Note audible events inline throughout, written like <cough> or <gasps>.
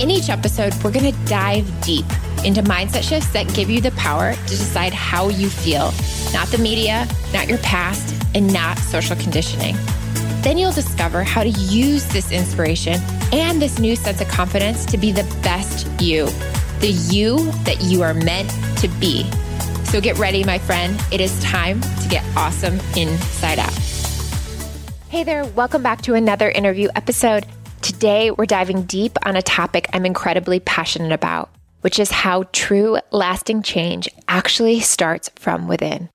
In each episode, we're going to dive deep into mindset shifts that give you the power to decide how you feel, not the media, not your past, and not social conditioning. Then you'll discover how to use this inspiration and this new sense of confidence to be the best you, the you that you are meant to be. So get ready, my friend. It is time to get awesome inside out. Hey there, welcome back to another interview episode. Today, we're diving deep on a topic I'm incredibly passionate about which is how true lasting change actually starts from within.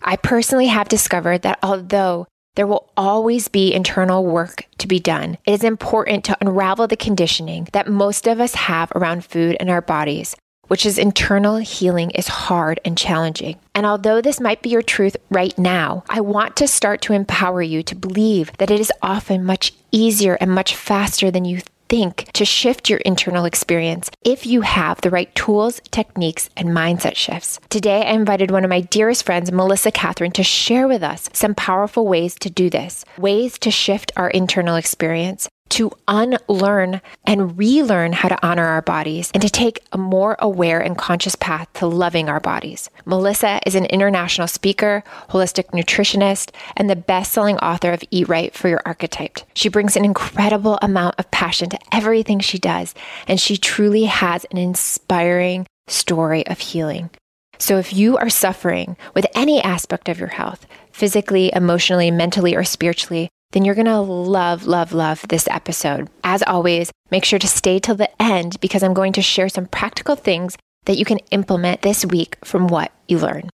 I personally have discovered that although there will always be internal work to be done. It is important to unravel the conditioning that most of us have around food and our bodies, which is internal healing is hard and challenging. And although this might be your truth right now, I want to start to empower you to believe that it is often much easier and much faster than you think to shift your internal experience if you have the right tools, techniques, and mindset shifts. Today, I invited one of my dearest friends, Melissa Catherine, to share with us some powerful ways to do this, ways to shift our internal experience to unlearn and relearn how to honor our bodies and to take a more aware and conscious path to loving our bodies. Melissa is an international speaker, holistic nutritionist, and the best selling author of Eat Right for Your Archetype. She brings an incredible amount of passion to everything she does, and she truly has an inspiring story of healing. So, if you are suffering with any aspect of your health, physically, emotionally, mentally, or spiritually, then you're going to love, love, love this episode. As always, make sure to stay till the end because I'm going to share some practical things that you can implement this week from what you learn.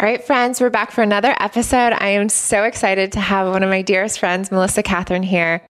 All right, friends, we're back for another episode. I am so excited to have one of my dearest friends, Melissa Catherine, here.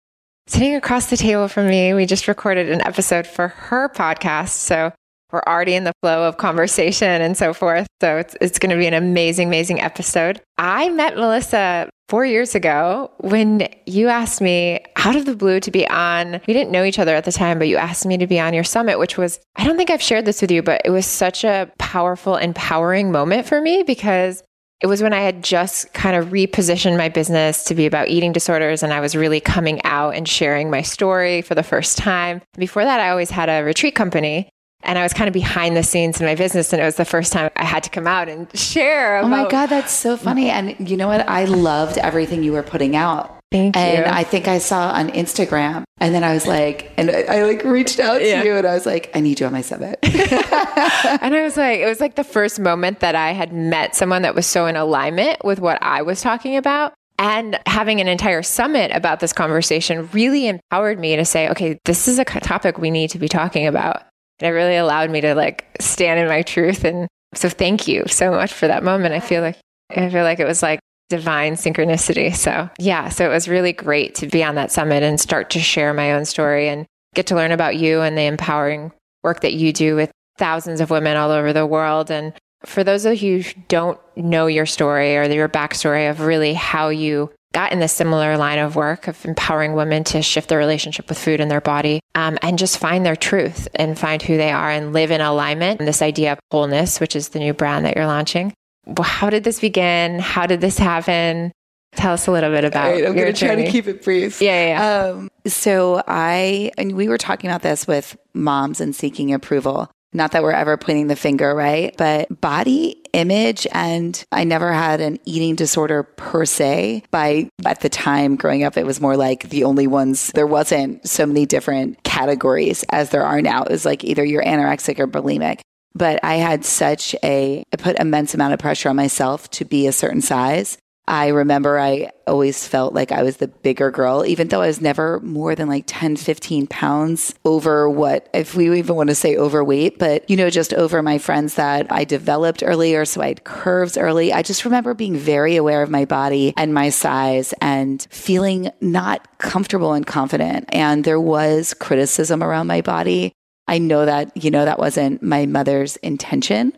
Sitting across the table from me, we just recorded an episode for her podcast. So we're already in the flow of conversation and so forth. So it's, it's going to be an amazing, amazing episode. I met Melissa four years ago when you asked me out of the blue to be on. We didn't know each other at the time, but you asked me to be on your summit, which was, I don't think I've shared this with you, but it was such a powerful, empowering moment for me because it was when I had just kind of repositioned my business to be about eating disorders and I was really coming out and sharing my story for the first time. Before that, I always had a retreat company and I was kind of behind the scenes in my business. And it was the first time I had to come out and <laughs> share. About- oh my God, that's so funny. And you know what? I loved everything you were putting out. Thank you. And I think I saw on Instagram, and then I was like, and I, I like reached out to yeah. you, and I was like, I need you on my summit. <laughs> <laughs> and I was like, it was like the first moment that I had met someone that was so in alignment with what I was talking about. And having an entire summit about this conversation really empowered me to say, okay, this is a topic we need to be talking about. And it really allowed me to like stand in my truth. And so thank you so much for that moment. I feel like, I feel like it was like divine synchronicity. So yeah, so it was really great to be on that summit and start to share my own story and get to learn about you and the empowering work that you do with thousands of women all over the world. And for those of you who don't know your story or your backstory of really how you got in this similar line of work of empowering women to shift their relationship with food and their body um, and just find their truth and find who they are and live in alignment. And this idea of wholeness, which is the new brand that you're launching. Well, how did this begin? How did this happen? Tell us a little bit about. Right, I'm going to try to keep it brief. Yeah, yeah. Um, so I and we were talking about this with moms and seeking approval. Not that we're ever pointing the finger, right? But body image and I never had an eating disorder per se. By at the time growing up, it was more like the only ones, there wasn't so many different categories as there are now. It was like either you're anorexic or bulimic but I had such a, I put immense amount of pressure on myself to be a certain size I remember I always felt like I was the bigger girl, even though I was never more than like 10, 15 pounds over what, if we even want to say overweight, but you know, just over my friends that I developed earlier. So I had curves early. I just remember being very aware of my body and my size and feeling not comfortable and confident. And there was criticism around my body I know that, you know, that wasn't my mother's intention.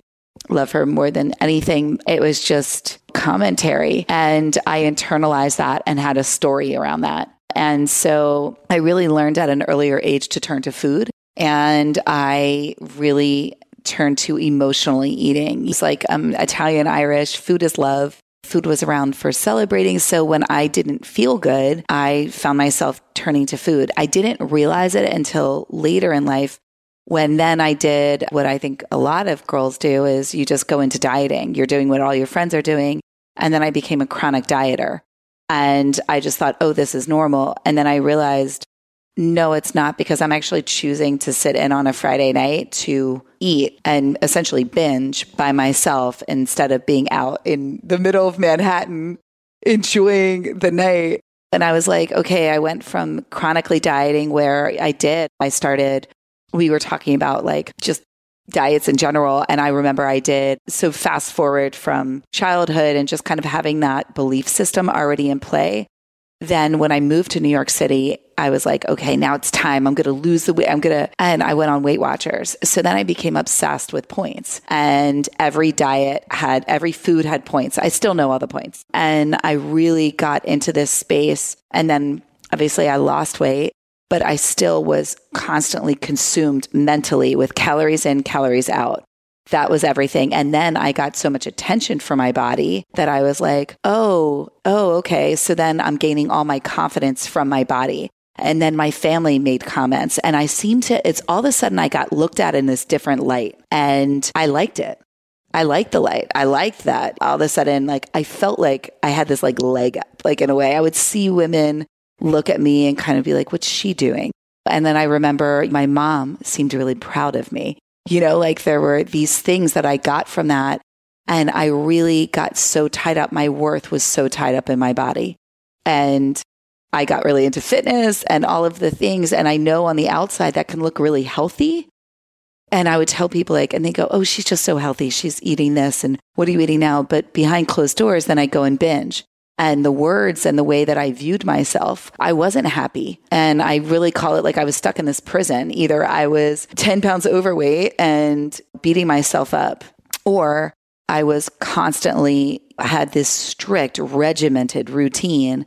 Love her more than anything. It was just commentary. And I internalized that and had a story around that. And so I really learned at an earlier age to turn to food. And I really turned to emotionally eating. It's like I'm um, Italian Irish, food is love. Food was around for celebrating. So when I didn't feel good, I found myself turning to food. I didn't realize it until later in life when then I did what I think a lot of girls do is you just go into dieting. You're doing what all your friends are doing. And then I became a chronic dieter. And I just thought, oh, this is normal. And then I realized, no, it's not because I'm actually choosing to sit in on a Friday night to eat and essentially binge by myself instead of being out in the middle of Manhattan enjoying the night. And I was like, okay, I went from chronically dieting where I did, I started, we were talking about like just diets in general. And I remember I did. So fast forward from childhood and just kind of having that belief system already in play. Then when I moved to New York City, I was like, okay, now it's time. I'm going to lose the weight. I'm going to, and I went on Weight Watchers. So then I became obsessed with points and every diet had, every food had points. I still know all the points. And I really got into this space. And then obviously I lost weight but I still was constantly consumed mentally with calories in, calories out. That was everything. And then I got so much attention for my body that I was like, oh, oh, okay. So then I'm gaining all my confidence from my body. And then my family made comments and I seemed to, it's all of a sudden I got looked at in this different light and I liked it. I liked the light. I liked that all of a sudden, like I felt like I had this like leg up, like in a way I would see women look at me and kind of be like, what's she doing? And then I remember my mom seemed really proud of me. You know, like there were these things that I got from that. And I really got so tied up. My worth was so tied up in my body. And I got really into fitness and all of the things. And I know on the outside that can look really healthy. And I would tell people like, and they go, Oh, she's just so healthy. She's eating this. And what are you eating now? But behind closed doors, then I go and binge and the words and the way that I viewed myself, I wasn't happy. And I really call it like I was stuck in this prison. Either I was 10 pounds overweight and beating myself up, or I was constantly had this strict, regimented routine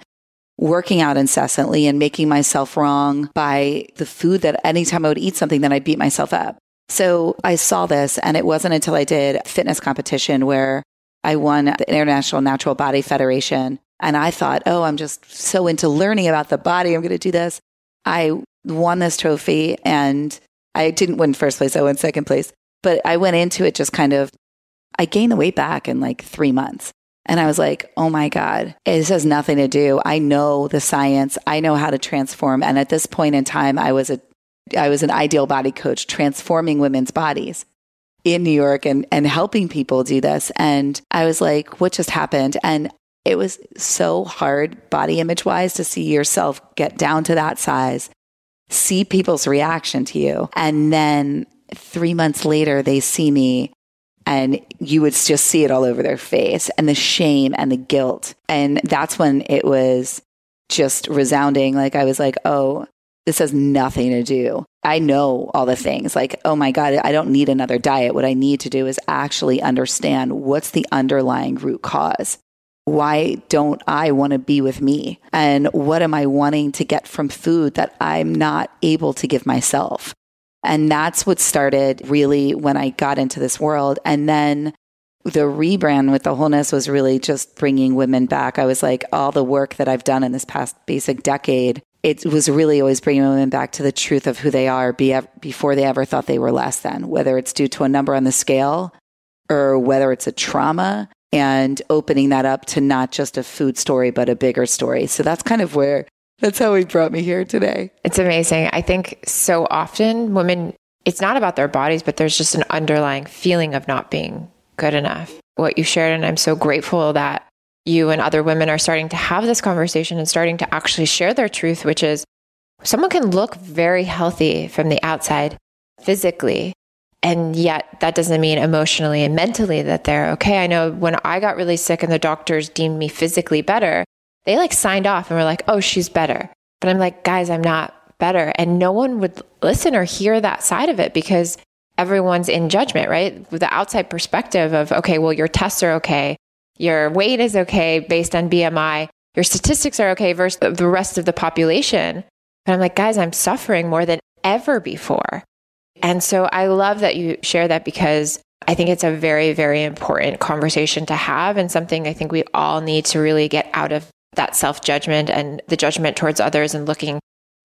working out incessantly and making myself wrong by the food that anytime I would eat something, then I beat myself up. So I saw this and it wasn't until I did fitness competition where I won the International Natural Body Federation. And I thought, oh, I'm just so into learning about the body. I'm going to do this. I won this trophy and I didn't win first place. I won second place. But I went into it just kind of, I gained the weight back in like three months. And I was like, oh my God, this has nothing to do. I know the science. I know how to transform. And at this point in time, I was a, I was an ideal body coach transforming women's bodies in New York and, and helping people do this. And I was like, what just happened? And it was so hard body image wise to see yourself get down to that size, see people's reaction to you. And then three months later, they see me and you would just see it all over their face and the shame and the guilt. And that's when it was just resounding. Like I was like, oh, this has nothing to do. I know all the things like, oh my God, I don't need another diet. What I need to do is actually understand what's the underlying root cause. Why don't I want to be with me? And what am I wanting to get from food that I'm not able to give myself? And that's what started really when I got into this world. And then the rebrand with the wholeness was really just bringing women back. I was like, all the work that I've done in this past basic decade it was really always bringing women back to the truth of who they are before they ever thought they were less than, whether it's due to a number on the scale or whether it's a trauma and opening that up to not just a food story, but a bigger story. So that's kind of where that's how he brought me here today. It's amazing. I think so often women, it's not about their bodies, but there's just an underlying feeling of not being good enough. What you shared, and I'm so grateful that you and other women are starting to have this conversation and starting to actually share their truth, which is someone can look very healthy from the outside physically. And yet, that doesn't mean emotionally and mentally that they're okay. I know when I got really sick and the doctors deemed me physically better, they like signed off and were like, oh, she's better. But I'm like, guys, I'm not better. And no one would listen or hear that side of it because everyone's in judgment, right? With the outside perspective of, okay, well, your tests are okay. Your weight is okay based on BMI. Your statistics are okay versus the rest of the population. But I'm like, guys, I'm suffering more than ever before. And so I love that you share that because I think it's a very, very important conversation to have and something I think we all need to really get out of that self judgment and the judgment towards others and looking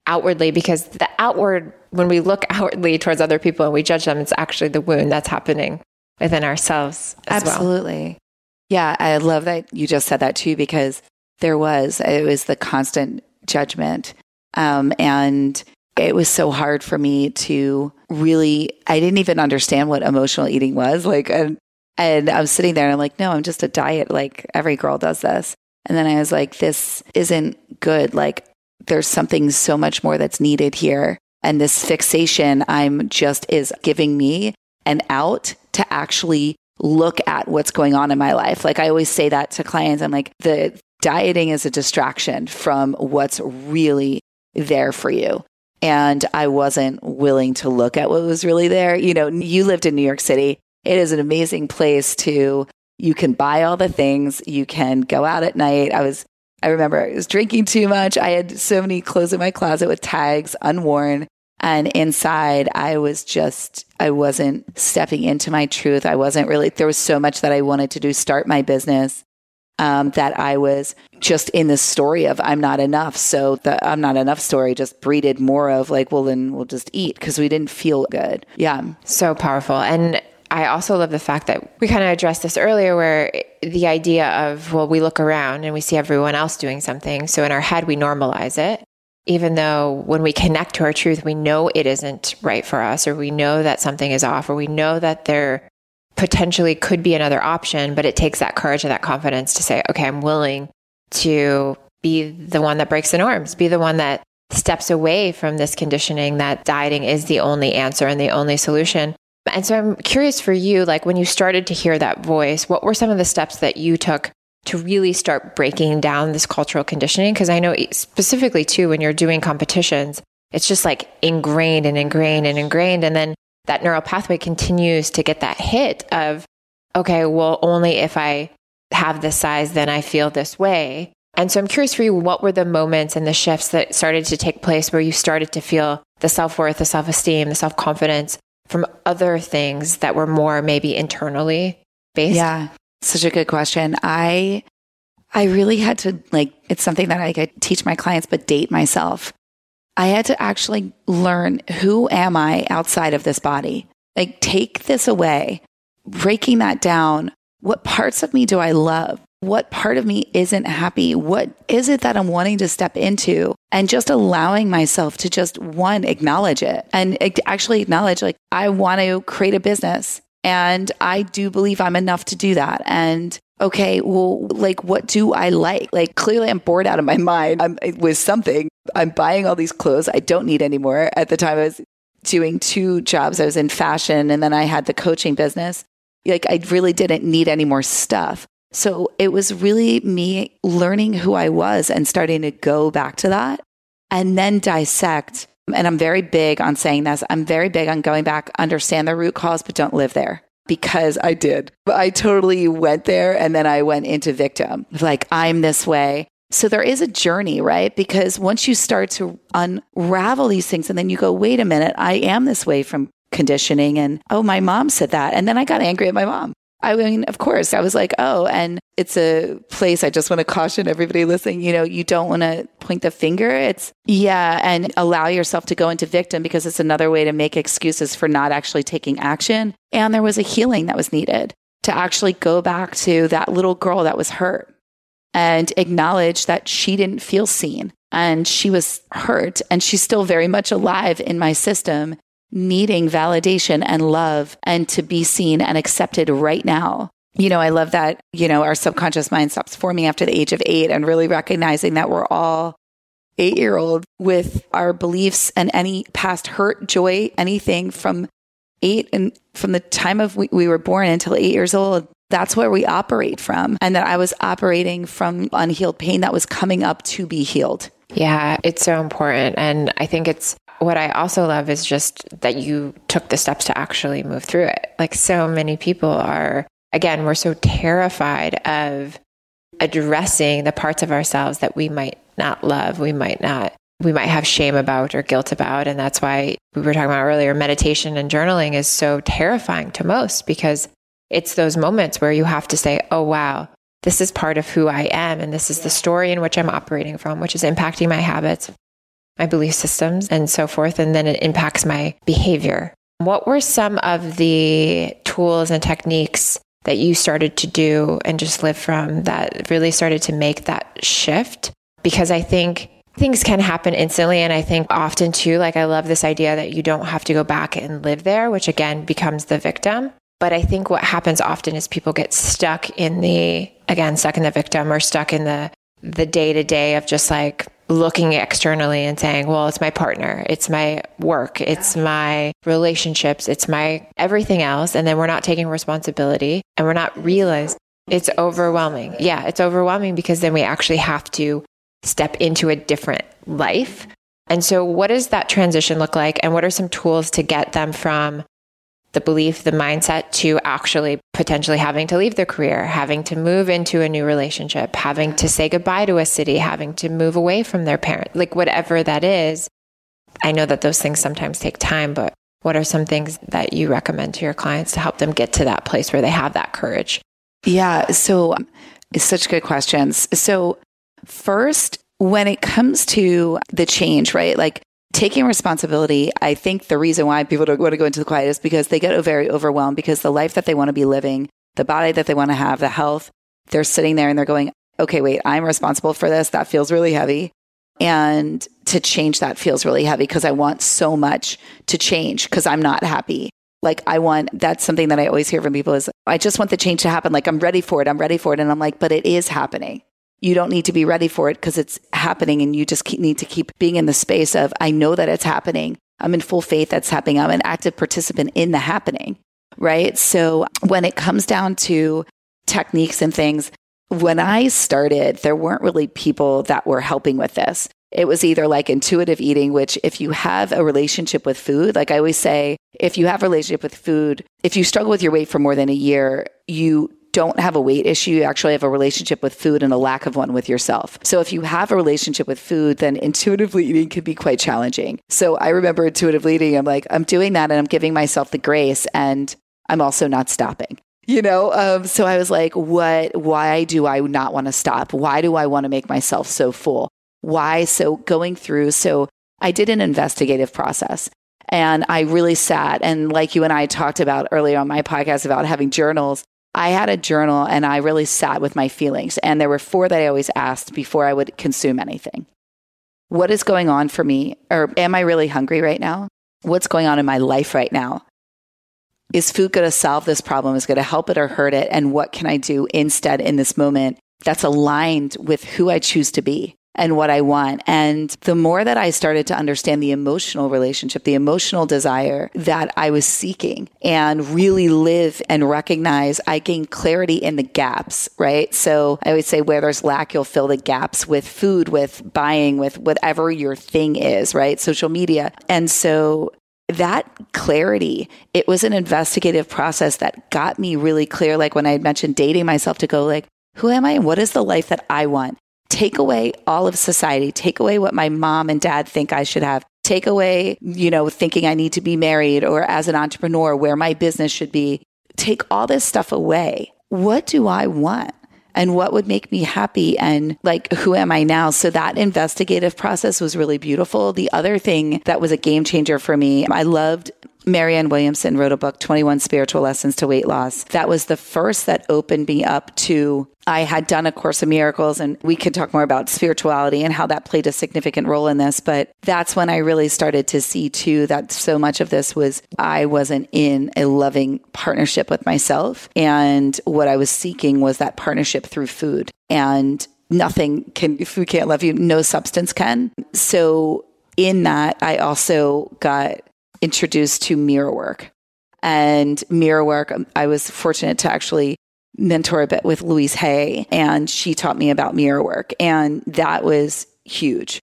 outwardly because the outward, when we look <laughs> outwardly towards other people and we judge them, it's actually the wound that's happening within ourselves. Absolutely. Well. Yeah. I love that you just said that too, because there was, it was the constant judgment. Um, and it was so hard for me to really, I didn't even understand what emotional eating was. Like, and, and I was sitting there and I'm like, no, I'm just a diet. Like every girl does this. And then I was like, this isn't good. Like, there's something so much more that's needed here. And this fixation I'm just is giving me an out to actually look at what's going on in my life. Like I always say that to clients. I'm like, the dieting is a distraction from what's really there for you. And I wasn't willing to look at what was really there. You know, you lived in New York City. It is an amazing place to you can buy all the things. You can go out at night. I was, I remember I was drinking too much. I had so many clothes in my closet with tags unworn. And inside, I was just, I wasn't stepping into my truth. I wasn't really, there was so much that I wanted to do, start my business, um, that I was just in the story of I'm not enough. So the I'm not enough story just breeded more of like, well, then we'll just eat because we didn't feel good. Yeah. So powerful. And I also love the fact that we kind of addressed this earlier where the idea of, well, we look around and we see everyone else doing something. So in our head, we normalize it. Even though when we connect to our truth, we know it isn't right for us, or we know that something is off, or we know that there potentially could be another option, but it takes that courage and that confidence to say, okay, I'm willing to be the one that breaks the norms, be the one that steps away from this conditioning that dieting is the only answer and the only solution. And so I'm curious for you, like when you started to hear that voice, what were some of the steps that you took to really start breaking down this cultural conditioning? Because I know specifically too, when you're doing competitions, it's just like ingrained and ingrained and ingrained. And then that neural pathway continues to get that hit of, okay, well, only if I have this size, then I feel this way. And so I'm curious for you, what were the moments and the shifts that started to take place where you started to feel the self worth, the self esteem, the self confidence from other things that were more maybe internally based? Yeah, such a good question. I I really had to like it's something that I could teach my clients, but date myself. I had to actually learn who am I outside of this body? Like take this away, breaking that down. What parts of me do I love? What part of me isn't happy? What is it that I'm wanting to step into? And just allowing myself to just one, acknowledge it and actually acknowledge, like, I want to create a business and I do believe I'm enough to do that. And okay, well, like, what do I like? Like, clearly I'm bored out of my mind I'm, with something. I'm buying all these clothes I don't need anymore. At the time, I was doing two jobs. I was in fashion and then I had the coaching business. Like, I really didn't need any more stuff. So it was really me learning who I was and starting to go back to that and then dissect. And I'm very big on saying this. I'm very big on going back, understand the root cause, but don't live there because I did. I totally went there and then I went into victim. Like, I'm this way. So there is a journey, right? Because once you start to unravel these things and then you go, wait a minute, I am this way from conditioning. And oh, my mom said that. And then I got angry at my mom. I mean, of course, I was like, oh, and it's a place I just want to caution everybody listening. You know, you don't want to point the finger. It's, yeah, and allow yourself to go into victim because it's another way to make excuses for not actually taking action. And there was a healing that was needed to actually go back to that little girl that was hurt and acknowledge that she didn't feel seen and she was hurt and she's still very much alive in my system needing validation and love and to be seen and accepted right now. You know, I love that, you know, our subconscious mind stops forming after the age of eight and really recognizing that we're all eight year old with our beliefs and any past hurt, joy, anything from eight and from the time of we, we were born until eight years old. That's where we operate from. And that I was operating from unhealed pain that was coming up to be healed Yeah, it's so important. And I think it's what I also love is just that you took the steps to actually move through it. Like so many people are, again, we're so terrified of addressing the parts of ourselves that we might not love, we might not, we might have shame about or guilt about. And that's why we were talking about earlier meditation and journaling is so terrifying to most because it's those moments where you have to say, oh, wow, this is part of who I am. And this is the story in which I'm operating from, which is impacting my habits, my belief systems, and so forth. And then it impacts my behavior. What were some of the tools and techniques that you started to do and just live from that really started to make that shift? Because I think things can happen instantly. And I think often too, like I love this idea that you don't have to go back and live there, which again becomes the victim. But I think what happens often is people get stuck in the, again, stuck in the victim or stuck in the, the day to day of just like looking externally and saying, well, it's my partner, it's my work, it's my relationships, it's my everything else. And then we're not taking responsibility and we're not realizing it's overwhelming. Yeah, it's overwhelming because then we actually have to step into a different life. And so, what does that transition look like? And what are some tools to get them from the belief, the mindset to actually potentially having to leave their career, having to move into a new relationship, having to say goodbye to a city, having to move away from their parent, like whatever that is. I know that those things sometimes take time, but what are some things that you recommend to your clients to help them get to that place where they have that courage? Yeah. So, it's such good questions. So, first, when it comes to the change, right? Like taking responsibility, I think the reason why people don't want to go into the quiet is because they get very overwhelmed because the life that they want to be living, the body that they want to have, the health, they're sitting there and they're going, okay, wait, I'm responsible for this. That feels really heavy. And to change that feels really heavy because I want so much to change because I'm not happy. Like I want, that's something that I always hear from people is I just want the change to happen. Like I'm ready for it. I'm ready for it. And I'm like, but it is happening you don't need to be ready for it because it's happening and you just keep, need to keep being in the space of, I know that it's happening. I'm in full faith that's happening. I'm an active participant in the happening. Right. So when it comes down to techniques and things, when I started, there weren't really people that were helping with this. It was either like intuitive eating, which if you have a relationship with food, like I always say, if you have a relationship with food, if you struggle with your weight for more than a year, you don't have a weight issue, you actually have a relationship with food and a lack of one with yourself. So if you have a relationship with food, then intuitively eating can be quite challenging. So I remember intuitively eating, I'm like, I'm doing that and I'm giving myself the grace and I'm also not stopping. You know, um, so I was like, what, why do I not want to stop? Why do I want to make myself so full? Why? So going through, so I did an investigative process. And I really sat and like you and I talked about earlier on my podcast about having journals, I had a journal and I really sat with my feelings. And there were four that I always asked before I would consume anything. What is going on for me? Or am I really hungry right now? What's going on in my life right now? Is food going to solve this problem? Is going to help it or hurt it? And what can I do instead in this moment that's aligned with who I choose to be? And what I want. And the more that I started to understand the emotional relationship, the emotional desire that I was seeking and really live and recognize, I gained clarity in the gaps, right? So I always say where there's lack, you'll fill the gaps with food, with buying, with whatever your thing is, right? Social media. And so that clarity, it was an investigative process that got me really clear. Like when I had mentioned dating myself to go like, who am I and what is the life that I want? Take away all of society, take away what my mom and dad think I should have, take away, you know, thinking I need to be married or as an entrepreneur, where my business should be. Take all this stuff away. What do I want? And what would make me happy? And like, who am I now? So that investigative process was really beautiful. The other thing that was a game changer for me, I loved Marianne Williamson wrote a book, 21 Spiritual Lessons to Weight Loss. That was the first that opened me up to, I had done A Course of Miracles, and we could talk more about spirituality and how that played a significant role in this. But that's when I really started to see, too, that so much of this was I wasn't in a loving partnership with myself. And what I was seeking was that partnership through food. And nothing can, if <laughs> food can't love you, no substance can. So in that, I also got introduced to mirror work. And mirror work, um, I was fortunate to actually mentor a bit with Louise Hay, and she taught me about mirror work. And that was huge.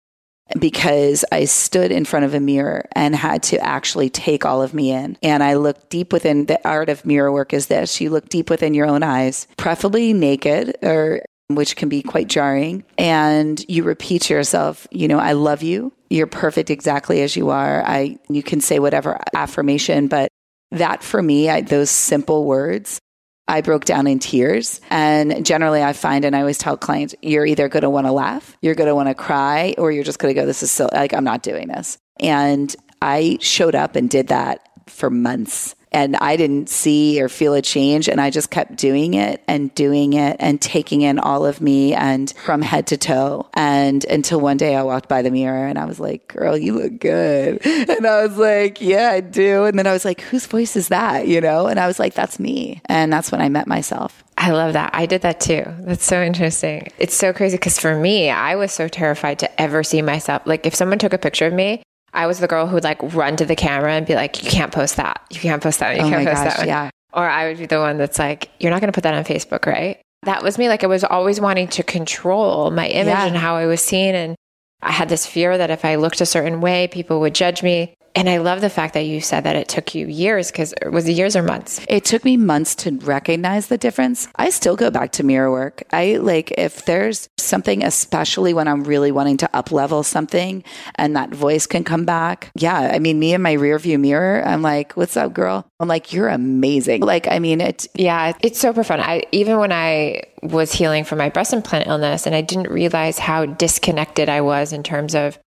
because I stood in front of a mirror and had to actually take all of me in. And I looked deep within the art of mirror work is this you look deep within your own eyes, preferably naked or which can be quite jarring. And you repeat to yourself, you know, I love you. You're perfect exactly as you are. I, you can say whatever affirmation, but that for me, I, those simple words, I broke down in tears. And generally, I find, and I always tell clients, you're either going to want to laugh, you're going to want to cry, or you're just going to go, this is so, like, I'm not doing this. And I showed up and did that for months and I didn't see or feel a change. And I just kept doing it and doing it and taking in all of me and from head to toe. And until one day I walked by the mirror and I was like, girl, you look good. <laughs> And I was like, yeah, I do. And then I was like, whose voice is that? You know? And I was like, that's me. And that's when I met myself. I love that. I did that too. That's so interesting. It's so crazy because for me, I was so terrified to ever see myself. Like if someone took a picture of me, I was the girl who would like run to the camera and be like, you can't post that. You can't post that. You oh can't post gosh, that. One. Yeah. Or I would be the one that's like, you're not going to put that on Facebook, right? That was me. Like I was always wanting to control my image yeah. and how I was seen. And I had this fear that if I looked a certain way, people would judge me. And I love the fact that you said that it took you years because was it years or months? It took me months to recognize the difference. I still go back to mirror work. I like if there's something, especially when I'm really wanting to up level something and that voice can come back. Yeah. I mean, me in my rear view mirror, I'm like, what's up, girl? I'm like, you're amazing. Like, I mean, it. Yeah. It's so profound. I, even when I was healing from my breast implant illness and I didn't realize how disconnected I was in terms of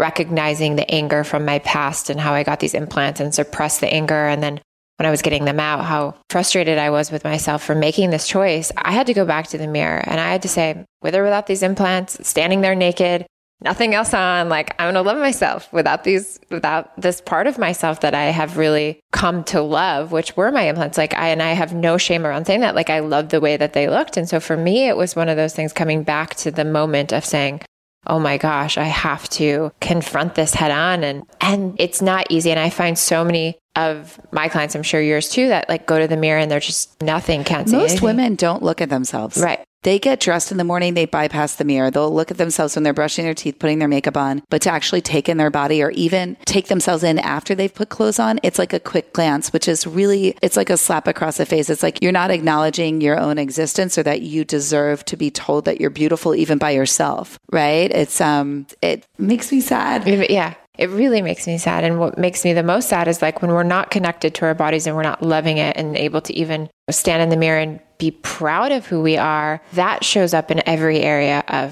recognizing the anger from my past and how I got these implants and suppressed the anger. And then when I was getting them out, how frustrated I was with myself for making this choice. I had to go back to the mirror and I had to say, with or without these implants, standing there naked, nothing else on, like I'm to love myself without these, without this part of myself that I have really come to love, which were my implants. Like I, and I have no shame around saying that. Like I love the way that they looked. And so for me, it was one of those things coming back to the moment of saying, oh my gosh, I have to confront this head on. And, and it's not easy. And I find so many of my clients, I'm sure yours too, that like go to the mirror and they're just nothing, can't see Most anything. women don't look at themselves. Right. They get dressed in the morning, they bypass the mirror. They'll look at themselves when they're brushing their teeth, putting their makeup on, but to actually take in their body or even take themselves in after they've put clothes on, it's like a quick glance, which is really, it's like a slap across the face. It's like you're not acknowledging your own existence or that you deserve to be told that you're beautiful even by yourself, right? It's, um, it makes me sad. Yeah it really makes me sad. And what makes me the most sad is like when we're not connected to our bodies and we're not loving it and able to even stand in the mirror and be proud of who we are, that shows up in every area of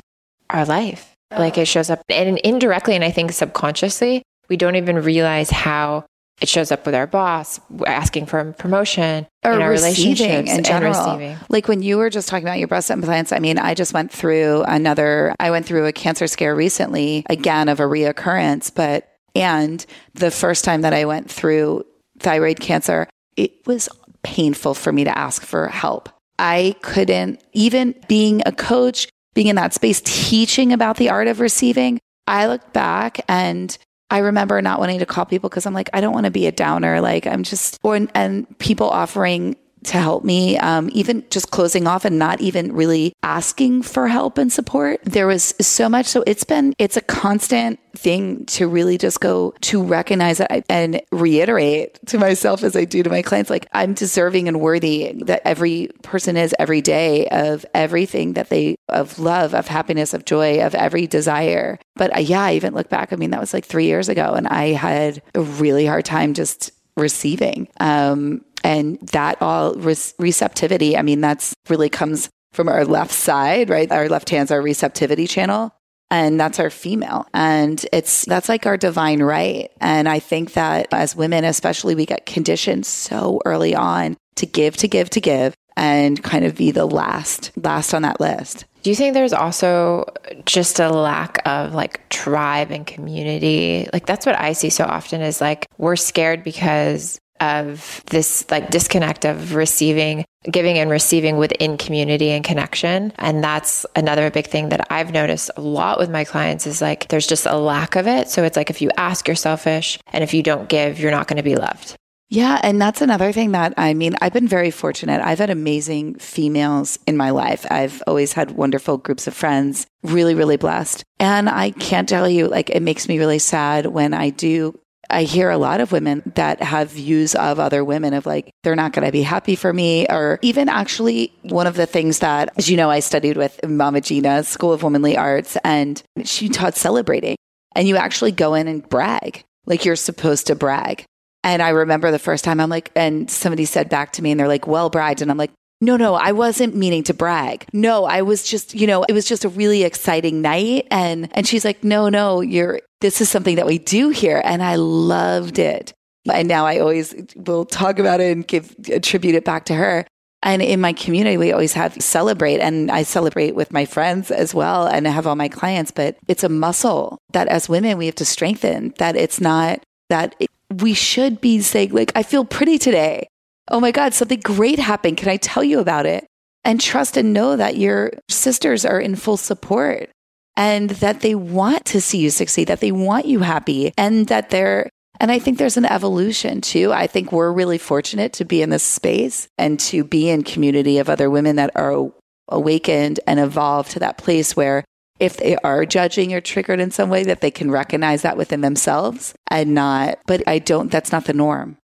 our life. Like it shows up and indirectly, and I think subconsciously, we don't even realize how it shows up with our boss asking for a promotion or in our receiving in general. Receiving. Like when you were just talking about your breast implants, I mean, I just went through another, I went through a cancer scare recently, again of a reoccurrence, but, and the first time that I went through thyroid cancer, it was painful for me to ask for help. I couldn't, even being a coach, being in that space, teaching about the art of receiving, I looked back and I remember not wanting to call people because I'm like, I don't want to be a downer. Like I'm just, or, and people offering to help me, um, even just closing off and not even really asking for help and support. There was so much. So it's been, it's a constant thing to really just go to recognize that and reiterate to myself as I do to my clients, like I'm deserving and worthy that every person is every day of everything that they, of love, of happiness, of joy, of every desire. But uh, yeah, I even look back. I mean, that was like three years ago and I had a really hard time just receiving. Um, and that all re- receptivity, I mean, that's really comes from our left side, right? Our left hand's our receptivity channel. And that's our female. And it's, that's like our divine right. And I think that as women, especially, we get conditioned so early on to give, to give, to give and kind of be the last, last on that list. Do you think there's also just a lack of like tribe and community? Like that's what I see so often is like we're scared because of this like disconnect of receiving, giving and receiving within community and connection. And that's another big thing that I've noticed a lot with my clients is like there's just a lack of it. So it's like if you ask, you're selfish. And if you don't give, you're not going to be loved. Yeah. And that's another thing that I mean, I've been very fortunate. I've had amazing females in my life. I've always had wonderful groups of friends, really, really blessed. And I can't tell you, like, it makes me really sad when I do. I hear a lot of women that have views of other women of like, they're not going to be happy for me. Or even actually, one of the things that, as you know, I studied with Mama Gena, School of Womanly Arts, and she taught celebrating. And you actually go in and brag, like you're supposed to brag. And I remember the first time I'm like, and somebody said back to me and they're like, well bragged. And I'm like, no, no, I wasn't meaning to brag. No, I was just, you know, it was just a really exciting night. And, and she's like, no, no, you're, this is something that we do here. And I loved it. And now I always will talk about it and give, attribute it back to her. And in my community, we always have celebrate and I celebrate with my friends as well and I have all my clients, but it's a muscle that as women we have to strengthen that it's not that we should be saying like, I feel pretty today. Oh my God, something great happened. Can I tell you about it? And trust and know that your sisters are in full support and that they want to see you succeed, that they want you happy and that they're and I think there's an evolution too. I think we're really fortunate to be in this space and to be in community of other women that are awakened and evolved to that place where if they are judging or triggered in some way that they can recognize that within themselves and not but I don't that's not the norm.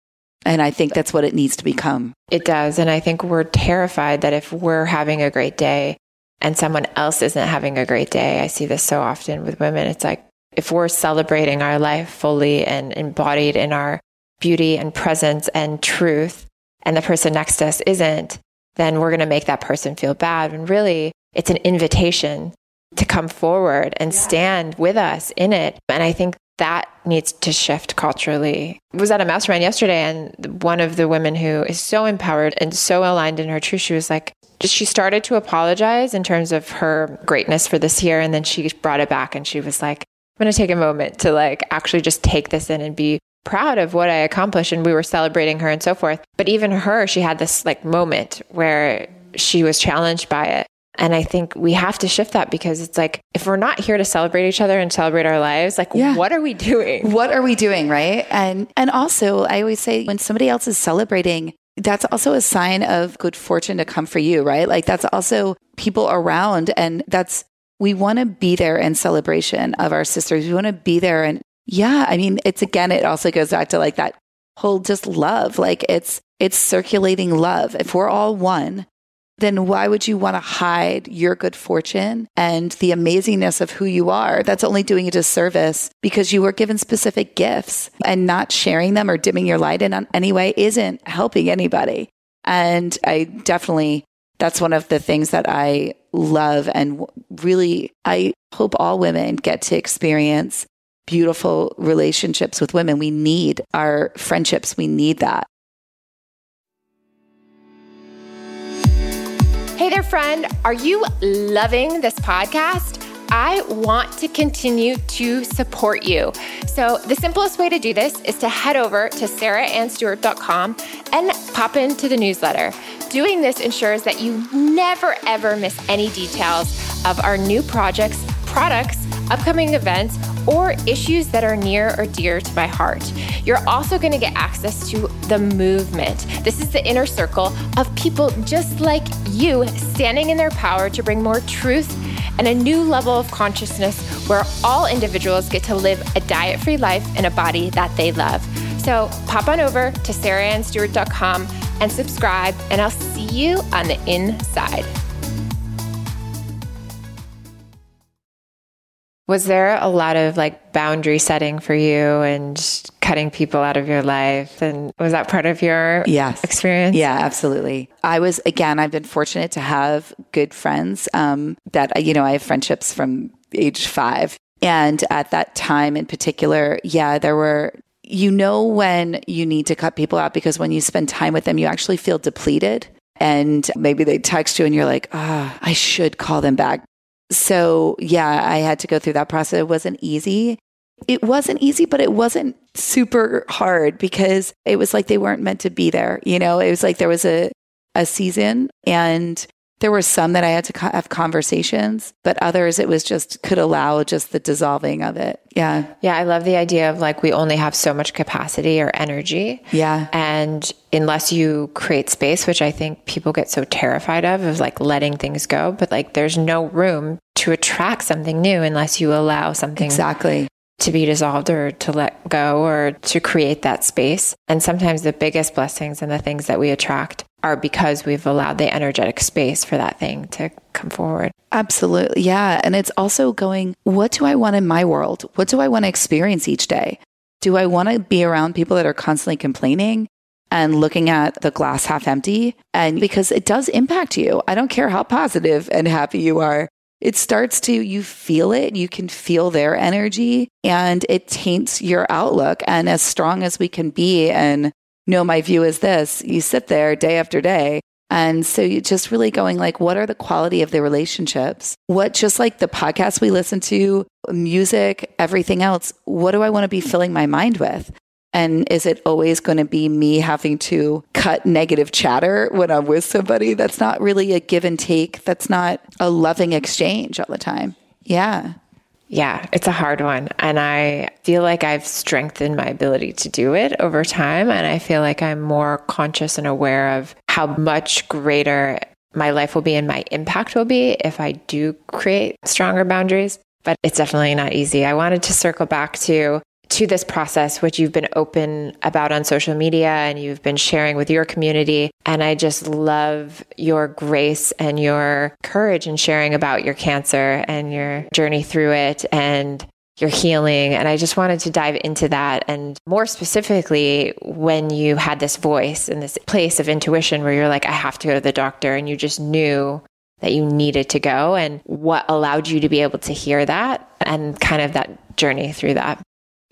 And I think that's what it needs to become. It does. And I think we're terrified that if we're having a great day and someone else isn't having a great day, I see this so often with women. It's like, if we're celebrating our life fully and embodied in our beauty and presence and truth, and the person next to us isn't, then we're going to make that person feel bad. And really, it's an invitation to come forward and stand with us in it. And I think that needs to shift culturally. I was at a mastermind yesterday, and one of the women who is so empowered and so aligned in her truth, she was like, she started to apologize in terms of her greatness for this year. And then she brought it back and she was like, I'm going to take a moment to like actually just take this in and be proud of what I accomplished. And we were celebrating her and so forth. But even her, she had this like moment where she was challenged by it. And I think we have to shift that because it's like, if we're not here to celebrate each other and celebrate our lives, like, yeah. what are we doing? What are we doing? Right. And, and also, I always say when somebody else is celebrating, that's also a sign of good fortune to come for you, right? Like, that's also people around. And that's we want to be there in celebration of our sisters. We want to be there. And yeah, I mean, it's again, it also goes back to like that whole just love. Like it's, it's circulating love. If we're all one, then why would you want to hide your good fortune and the amazingness of who you are? That's only doing a disservice because you were given specific gifts and not sharing them or dimming your light in any way isn't helping anybody. And I definitely that's one of the things that I love. And really, I hope all women get to experience beautiful relationships with women. We need our friendships, we need that. Hey there, friend. Are you loving this podcast? I want to continue to support you. So, the simplest way to do this is to head over to sarahannstewart.com and pop into the newsletter. Doing this ensures that you never ever miss any details of our new projects, products, upcoming events, or issues that are near or dear to my heart. You're also going to get access to the movement. This is the inner circle of people just like you standing in their power to bring more truth and a new level of consciousness where all individuals get to live a diet free life in a body that they love. So pop on over to sarahannstewart.com and subscribe, and I'll see you on the inside. Was there a lot of like boundary setting for you and cutting people out of your life? And was that part of your yes. experience? Yeah, absolutely. I was, again, I've been fortunate to have good friends um, that, you know, I have friendships from age five. And at that time in particular, yeah, there were, you know, when you need to cut people out because when you spend time with them, you actually feel depleted. And maybe they text you and you're like, ah, oh, I should call them back so, yeah, I had to go through that process. It wasn't easy. It wasn't easy, but it wasn't super hard because it was like they weren't meant to be there. You know, it was like there was a, a season and there were some that I had to co- have conversations, but others it was just could allow just the dissolving of it. Yeah. Yeah. I love the idea of like we only have so much capacity or energy. Yeah. And unless you create space, which I think people get so terrified of, of like letting things go, but like there's no room to attract something new unless you allow something Exactly. to be dissolved or to let go or to create that space. And sometimes the biggest blessings and the things that we attract are because we've allowed the energetic space for that thing to come forward. Absolutely. Yeah. And it's also going, what do I want in my world? What do I want to experience each day? Do I want to be around people that are constantly complaining and looking at the glass half empty? And because it does impact you. I don't care how positive and happy you are. It starts to, you feel it, you can feel their energy, and it taints your outlook. And as strong as we can be, and no, my view is this, you sit there day after day and so you just really going like, what are the quality of the relationships? What, just like the podcasts we listen to, music, everything else, what do I want to be filling my mind with? And is it always going to be me having to cut negative chatter when I'm with somebody? That's not really a give and take. That's not a loving exchange all the time. Yeah. Yeah, it's a hard one. And I feel like I've strengthened my ability to do it over time. And I feel like I'm more conscious and aware of how much greater my life will be and my impact will be if I do create stronger boundaries. But it's definitely not easy. I wanted to circle back to to this process, which you've been open about on social media and you've been sharing with your community. And I just love your grace and your courage in sharing about your cancer and your journey through it and your healing. And I just wanted to dive into that. And more specifically, when you had this voice and this place of intuition where you're like, I have to go to the doctor, and you just knew that you needed to go, and what allowed you to be able to hear that and kind of that journey through that.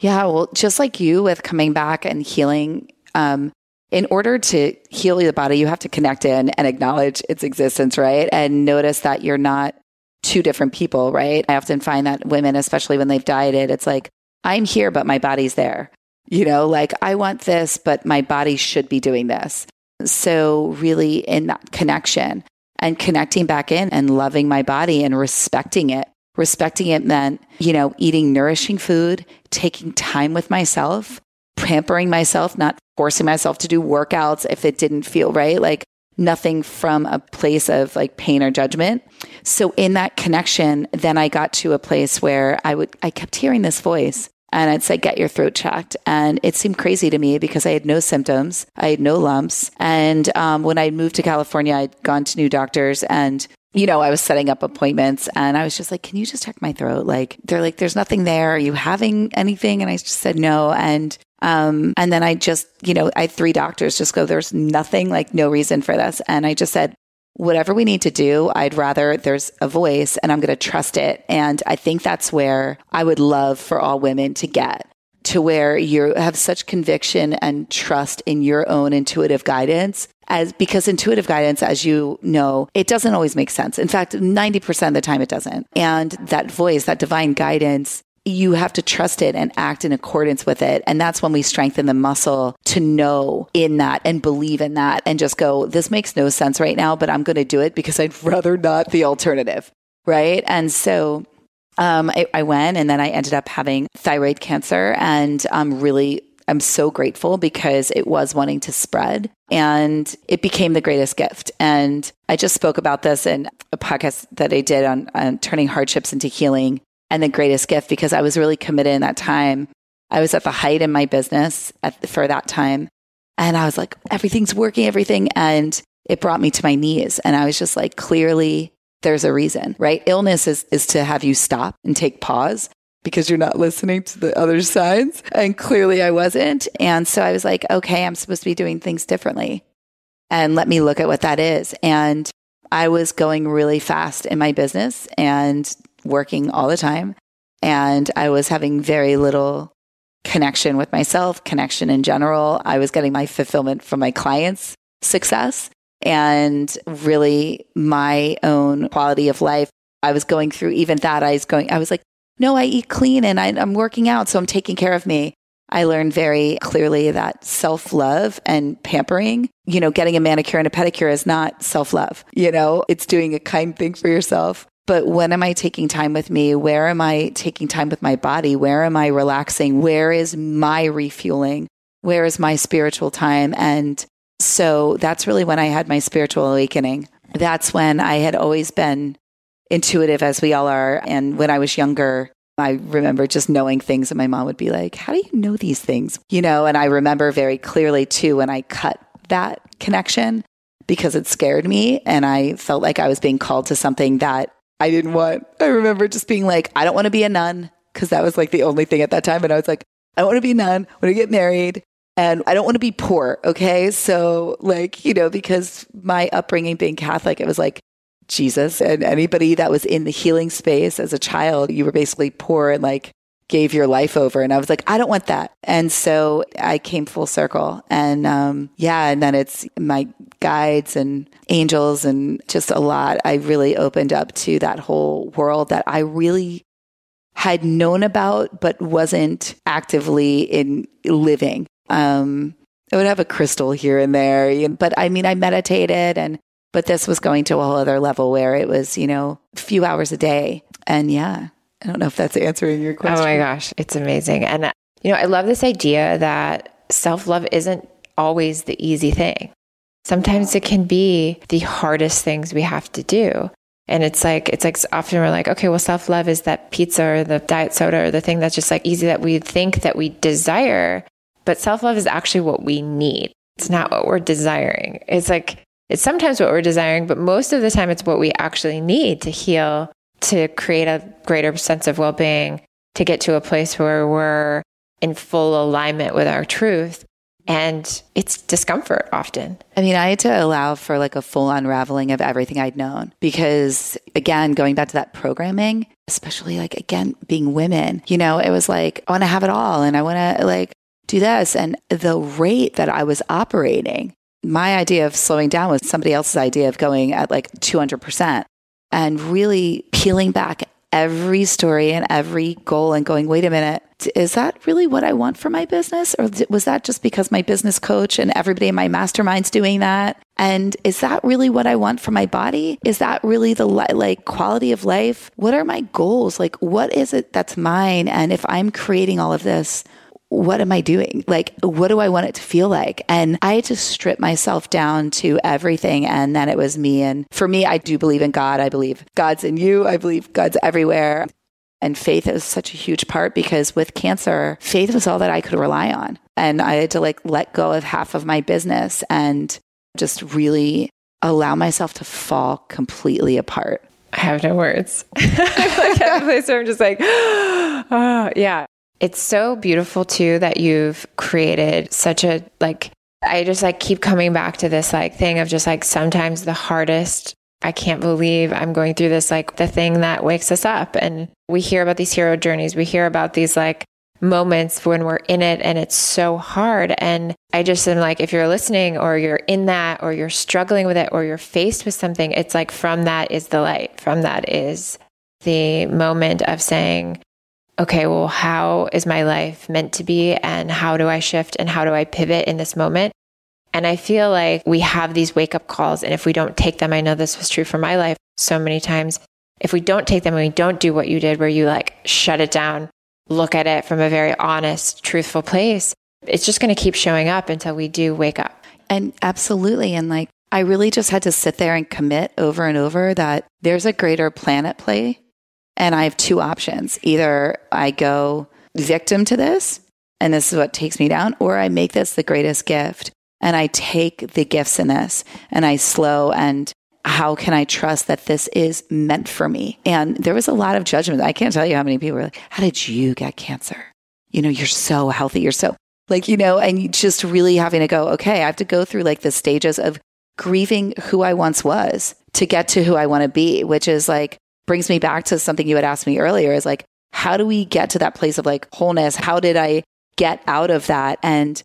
Yeah, well, just like you with coming back and healing, um, in order to heal the body, you have to connect in and acknowledge its existence, right? And notice that you're not two different people, right? I often find that women, especially when they've dieted, it's like, I'm here, but my body's there. You know, like I want this, but my body should be doing this. So, really, in that connection and connecting back in and loving my body and respecting it Respecting it meant, you know, eating nourishing food, taking time with myself, pampering myself, not forcing myself to do workouts if it didn't feel right. Like nothing from a place of like pain or judgment. So in that connection, then I got to a place where I would, I kept hearing this voice and I'd say, get your throat checked. And it seemed crazy to me because I had no symptoms. I had no lumps. And um, when I moved to California, I'd gone to new doctors and you know, I was setting up appointments and I was just like, can you just check my throat? Like, they're like, there's nothing there. Are you having anything? And I just said no. And, um, and then I just, you know, I had three doctors just go, there's nothing, like no reason for this. And I just said, whatever we need to do, I'd rather there's a voice and I'm going to trust it. And I think that's where I would love for all women to get to where you have such conviction and trust in your own intuitive guidance as because intuitive guidance as you know it doesn't always make sense in fact 90% of the time it doesn't and that voice that divine guidance you have to trust it and act in accordance with it. And that's when we strengthen the muscle to know in that and believe in that and just go, this makes no sense right now, but I'm going to do it because I'd <laughs> rather not the alternative. Right. And so um, I, I, went and then I ended up having thyroid cancer and I'm really, I'm so grateful because it was wanting to spread and it became the greatest gift. And I just spoke about this in a podcast that I did on, on turning hardships into healing and the greatest gift because I was really committed in that time. I was at the height in my business at, for that time. And I was like, everything's working, everything. And it brought me to my knees. And I was just like, clearly, there's a reason, right? Illness is, is to have you stop and take pause because you're not listening to the other sides. And clearly I wasn't. And so I was like, okay, I'm supposed to be doing things differently. And let me look at what that is. And I was going really fast in my business and working all the time. And I was having very little connection with myself, connection in general. I was getting my fulfillment from my clients' success and really my own quality of life. I was going through even that. I was going, I was like, no, I eat clean and I, am working out. So I'm taking care of me. I learned very clearly that self love and pampering, you know, getting a manicure and a pedicure is not self love. You know, it's doing a kind thing for yourself. But when am I taking time with me? Where am I taking time with my body? Where am I relaxing? Where is my refueling? Where is my spiritual time? And so that's really when I had my spiritual awakening. That's when I had always been intuitive, as we all are. And when I was younger, I remember just knowing things, and my mom would be like, How do you know these things? You know, and I remember very clearly too when I cut that connection because it scared me and I felt like I was being called to something that I didn't want. I remember just being like, I don't want to be a nun because that was like the only thing at that time. And I was like, I want to be a nun, I get married, and I don't want to be poor. Okay. So, like, you know, because my upbringing being Catholic, it was like Jesus and anybody that was in the healing space as a child, you were basically poor and like gave your life over. And I was like, I don't want that. And so I came full circle. And um, yeah, and then it's my guides and angels and just a lot. I really opened up to that whole world that I really had known about, but wasn't actively in living. Um, I would have a crystal here and there, but I mean, I meditated and, but this was going to a whole other level where it was, you know, a few hours a day. And yeah, I don't know if that's answering your question. Oh my gosh, it's amazing. And, you know, I love this idea that self love isn't always the easy thing. Sometimes it can be the hardest things we have to do. And it's like, it's like often we're like, okay, well, self love is that pizza or the diet soda or the thing that's just like easy that we think that we desire. But self love is actually what we need. It's not what we're desiring. It's like, it's sometimes what we're desiring, but most of the time it's what we actually need to heal to create a greater sense of well being, to get to a place where we're in full alignment with our truth. And it's discomfort often. I mean, I had to allow for like a full unraveling of everything I'd known because, again, going back to that programming, especially like, again, being women, you know, it was like, I want to have it all and I want to like do this. And the rate that I was operating, my idea of slowing down was somebody else's idea of going at like 200% and really peeling back every story and every goal and going, wait a minute, is that really what I want for my business? Or was that just because my business coach and everybody in my mastermind's doing that? And is that really what I want for my body? Is that really the like quality of life? What are my goals? Like, what is it that's mine? And if I'm creating all of this, what am I doing? Like, what do I want it to feel like? And I had to strip myself down to everything. And then it was me. And for me, I do believe in God. I believe God's in you. I believe God's everywhere. And faith is such a huge part because with cancer, faith was all that I could rely on. And I had to like let go of half of my business and just really allow myself to fall completely apart. I have no words. <laughs> like at a place where I'm just like, oh, <gasps> yeah. It's so beautiful too that you've created such a like I just like keep coming back to this like thing of just like sometimes the hardest I can't believe I'm going through this like the thing that wakes us up. And we hear about these hero journeys. We hear about these like moments when we're in it and it's so hard. And I just am like if you're listening or you're in that or you're struggling with it or you're faced with something it's like from that is the light. From that is the moment of saying okay, well, how is my life meant to be? And how do I shift and how do I pivot in this moment? And I feel like we have these wake up calls. And if we don't take them, I know this was true for my life so many times. If we don't take them and we don't do what you did, where you like shut it down, look at it from a very honest, truthful place, it's just going to keep showing up until we do wake up. And absolutely. And like, I really just had to sit there and commit over and over that there's a greater plan at play and I have two options. Either I go victim to this, and this is what takes me down, or I make this the greatest gift and I take the gifts in this and I slow and how can I trust that this is meant for me? And there was a lot of judgment. I can't tell you how many people were like, How did you get cancer? You know, you're so healthy. You're so like, you know, and just really having to go, okay, I have to go through like the stages of grieving who I once was to get to who I want to be, which is like brings me back to something you had asked me earlier is like, how do we get to that place of like wholeness? How did I get out of that? And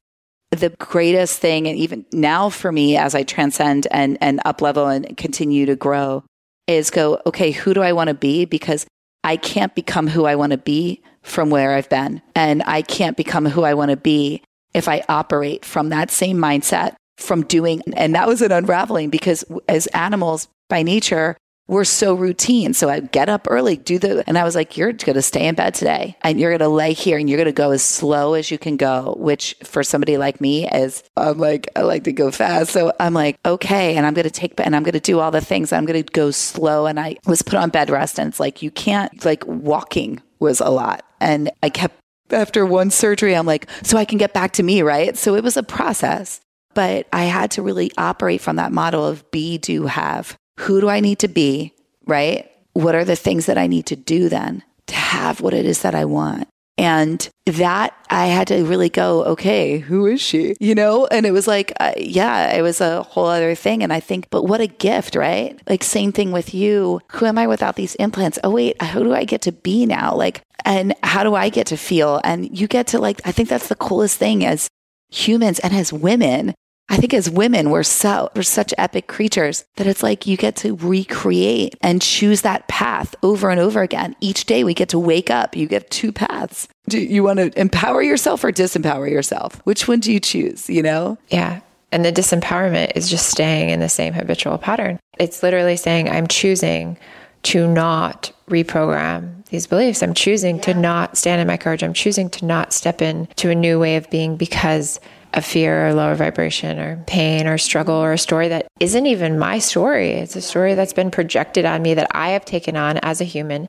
the greatest thing, and even now for me, as I transcend and, and up level and continue to grow, is go, okay, who do I want to be? Because I can't become who I want to be from where I've been. And I can't become who I want to be if I operate from that same mindset from doing. And that was an unraveling because as animals by nature, we're so routine. So I get up early, do the, and I was like, you're going to stay in bed today and you're going to lay here and you're going to go as slow as you can go, which for somebody like me is, I'm like, I like to go fast. So I'm like, okay. And I'm going to take, and I'm going to do all the things. I'm going to go slow. And I was put on bed rest and it's like, you can't, like walking was a lot. And I kept, after one surgery, I'm like, so I can get back to me, right? So it was a process. But I had to really operate from that model of be, do, have who do I need to be, right? What are the things that I need to do then to have what it is that I want? And that I had to really go, okay, who is she? You know? And it was like, uh, yeah, it was a whole other thing. And I think, but what a gift, right? Like, same thing with you. Who am I without these implants? Oh, wait, who do I get to be now? Like, and how do I get to feel? And you get to, like, I think that's the coolest thing as humans and as women I think as women, we're so, we're such epic creatures that it's like you get to recreate and choose that path over and over again. Each day we get to wake up. You get two paths. Do you want to empower yourself or disempower yourself? Which one do you choose? You know? Yeah. And the disempowerment is just staying in the same habitual pattern. It's literally saying, I'm choosing to not reprogram these beliefs. I'm choosing yeah. to not stand in my courage. I'm choosing to not step into a new way of being because a fear or lower vibration or pain or struggle or a story that isn't even my story. It's a story that's been projected on me that I have taken on as a human.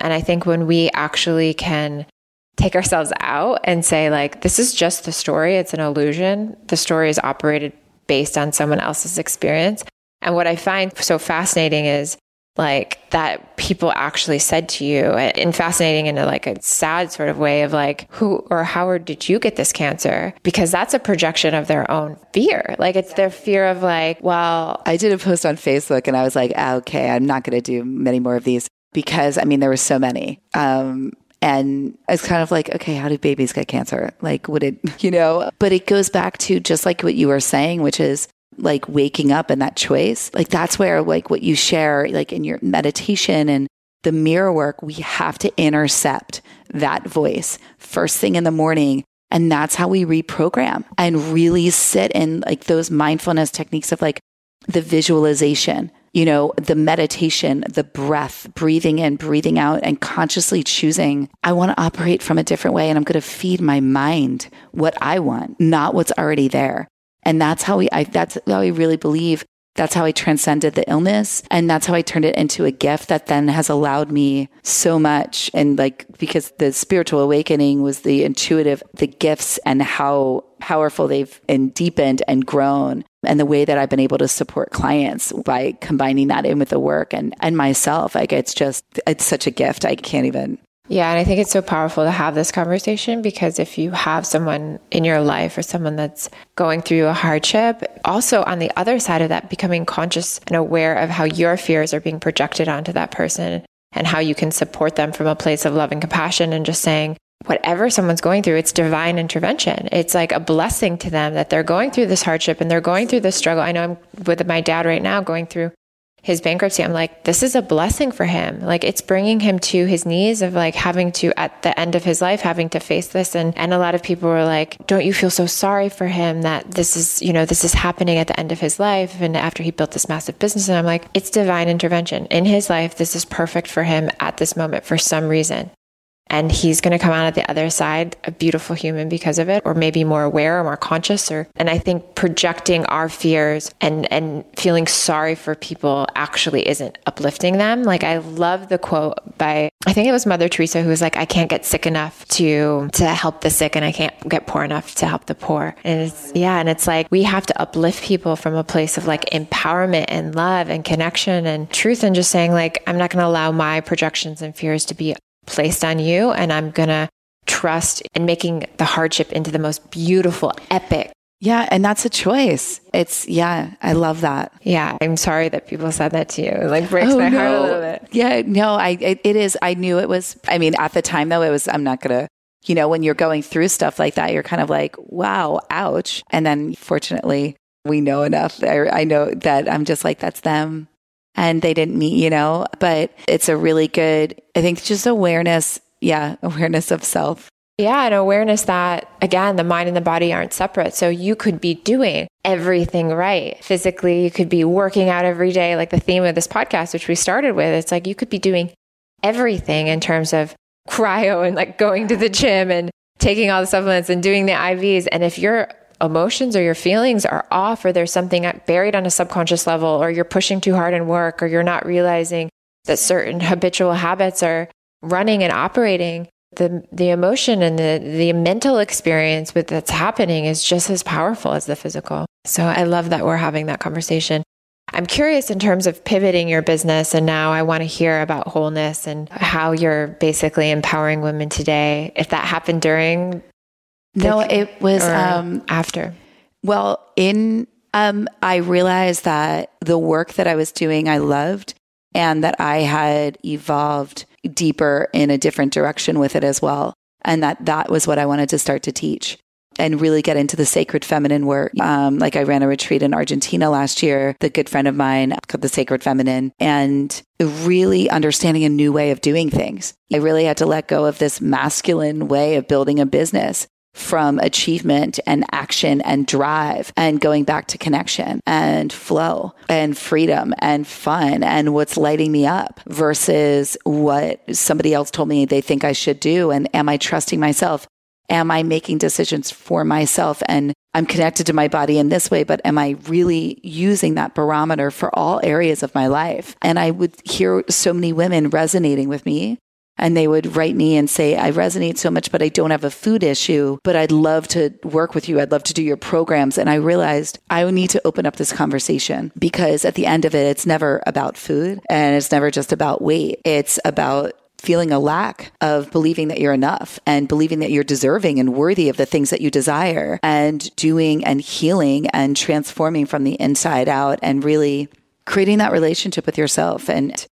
And I think when we actually can take ourselves out and say, like, this is just the story, it's an illusion, the story is operated based on someone else's experience. And what I find so fascinating is like that people actually said to you and fascinating in a like a sad sort of way of like who or how did you get this cancer because that's a projection of their own fear like it's their fear of like well i did a post on facebook and i was like ah, okay i'm not going to do many more of these because i mean there were so many um, and it's kind of like, okay, how do babies get cancer? Like, would it, <laughs> you know? But it goes back to just like what you were saying, which is like waking up and that choice, like that's where like what you share, like in your meditation and the mirror work, we have to intercept that voice first thing in the morning. And that's how we reprogram and really sit in like those mindfulness techniques of like the visualization, you know, the meditation, the breath, breathing in, breathing out, and consciously choosing, I want to operate from a different way and I'm going to feed my mind what I want, not what's already there. And that's how we, I, that's how I really believe that's how I transcended the illness. And that's how I turned it into a gift that then has allowed me so much. And like, because the spiritual awakening was the intuitive, the gifts and how powerful they've and deepened and grown and the way that I've been able to support clients by combining that in with the work and, and myself. Like it's just, it's such a gift. I can't even yeah, and I think it's so powerful to have this conversation because if you have someone in your life or someone that's going through a hardship, also on the other side of that, becoming conscious and aware of how your fears are being projected onto that person and how you can support them from a place of love and compassion and just saying, whatever someone's going through, it's divine intervention. It's like a blessing to them that they're going through this hardship and they're going through this struggle. I know I'm with my dad right now going through his bankruptcy, I'm like, this is a blessing for him. Like it's bringing him to his knees of like having to, at the end of his life, having to face this. And, and a lot of people were like, don't you feel so sorry for him that this is, you know, this is happening at the end of his life. And after he built this massive business. And I'm like, it's divine intervention in his life. This is perfect for him at this moment for some reason and he's going to come out at the other side a beautiful human because of it or maybe more aware or more conscious or and i think projecting our fears and and feeling sorry for people actually isn't uplifting them. Like i love the quote by i think it was mother teresa who was like i can't get sick enough to to help the sick and i can't get poor enough to help the poor. And it's yeah and it's like we have to uplift people from a place of like empowerment and love and connection and truth and just saying like i'm not going to allow my projections and fears to be placed on you. And I'm going to trust in making the hardship into the most beautiful, epic. Yeah. And that's a choice. It's, yeah, I love that. Yeah. I'm sorry that people said that to you. It like breaks oh, my no. heart a little bit. Yeah. No, I, it, it is. I knew it was, I mean, at the time though, it was, I'm not going to, you know, when you're going through stuff like that, you're kind of like, wow, ouch. And then fortunately, we know enough. I, I know that I'm just like, that's them and they didn't meet, you know, but it's a really good, I think just awareness yeah, <laughs> awareness of self. Yeah, and awareness that, again, the mind and the body aren't separate. So you could be doing everything right. Physically, you could be working out every day, like the theme of this podcast, which we started with. It's like you could be doing everything in terms of cryo and like going to the gym and taking all the supplements and doing the IVs. And if your emotions or your feelings are off, or there's something buried on a subconscious level, or you're pushing too hard in work, or you're not realizing that certain habitual habits are running and operating, the the emotion and the the mental experience with that's happening is just as powerful as the physical. So I love that we're having that conversation. I'm curious in terms of pivoting your business and now I want to hear about wholeness and how you're basically empowering women today. If that happened during No, it was um after. Well, in um I realized that the work that I was doing I loved and that I had evolved deeper in a different direction with it as well. And that that was what I wanted to start to teach and really get into the sacred feminine work. Um, like I ran a retreat in Argentina last year, the good friend of mine called the sacred feminine and really understanding a new way of doing things. I really had to let go of this masculine way of building a business from achievement and action and drive and going back to connection and flow and freedom and fun and what's lighting me up versus what somebody else told me they think I should do. And am I trusting myself? Am I making decisions for myself? And I'm connected to my body in this way, but am I really using that barometer for all areas of my life? And I would hear so many women resonating with me and they would write me and say, I resonate so much, but I don't have a food issue, but I'd love to work with you. I'd love to do your programs. And I realized I need to open up this conversation because at the end of it, it's never about food and it's never just about weight. It's about feeling a lack of believing that you're enough and believing that you're deserving and worthy of the things that you desire and doing and healing and transforming from the inside out and really creating that relationship with yourself and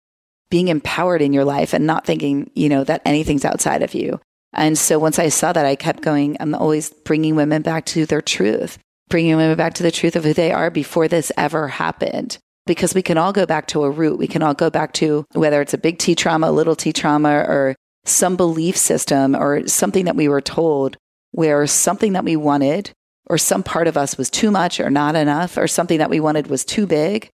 being empowered in your life and not thinking, you know, that anything's outside of you. And so once I saw that, I kept going, I'm always bringing women back to their truth, bringing women back to the truth of who they are before this ever happened. Because we can all go back to a root. We can all go back to whether it's a big T trauma, a little T trauma, or some belief system or something that we were told where something that we wanted or some part of us was too much or not enough or something that we wanted was too big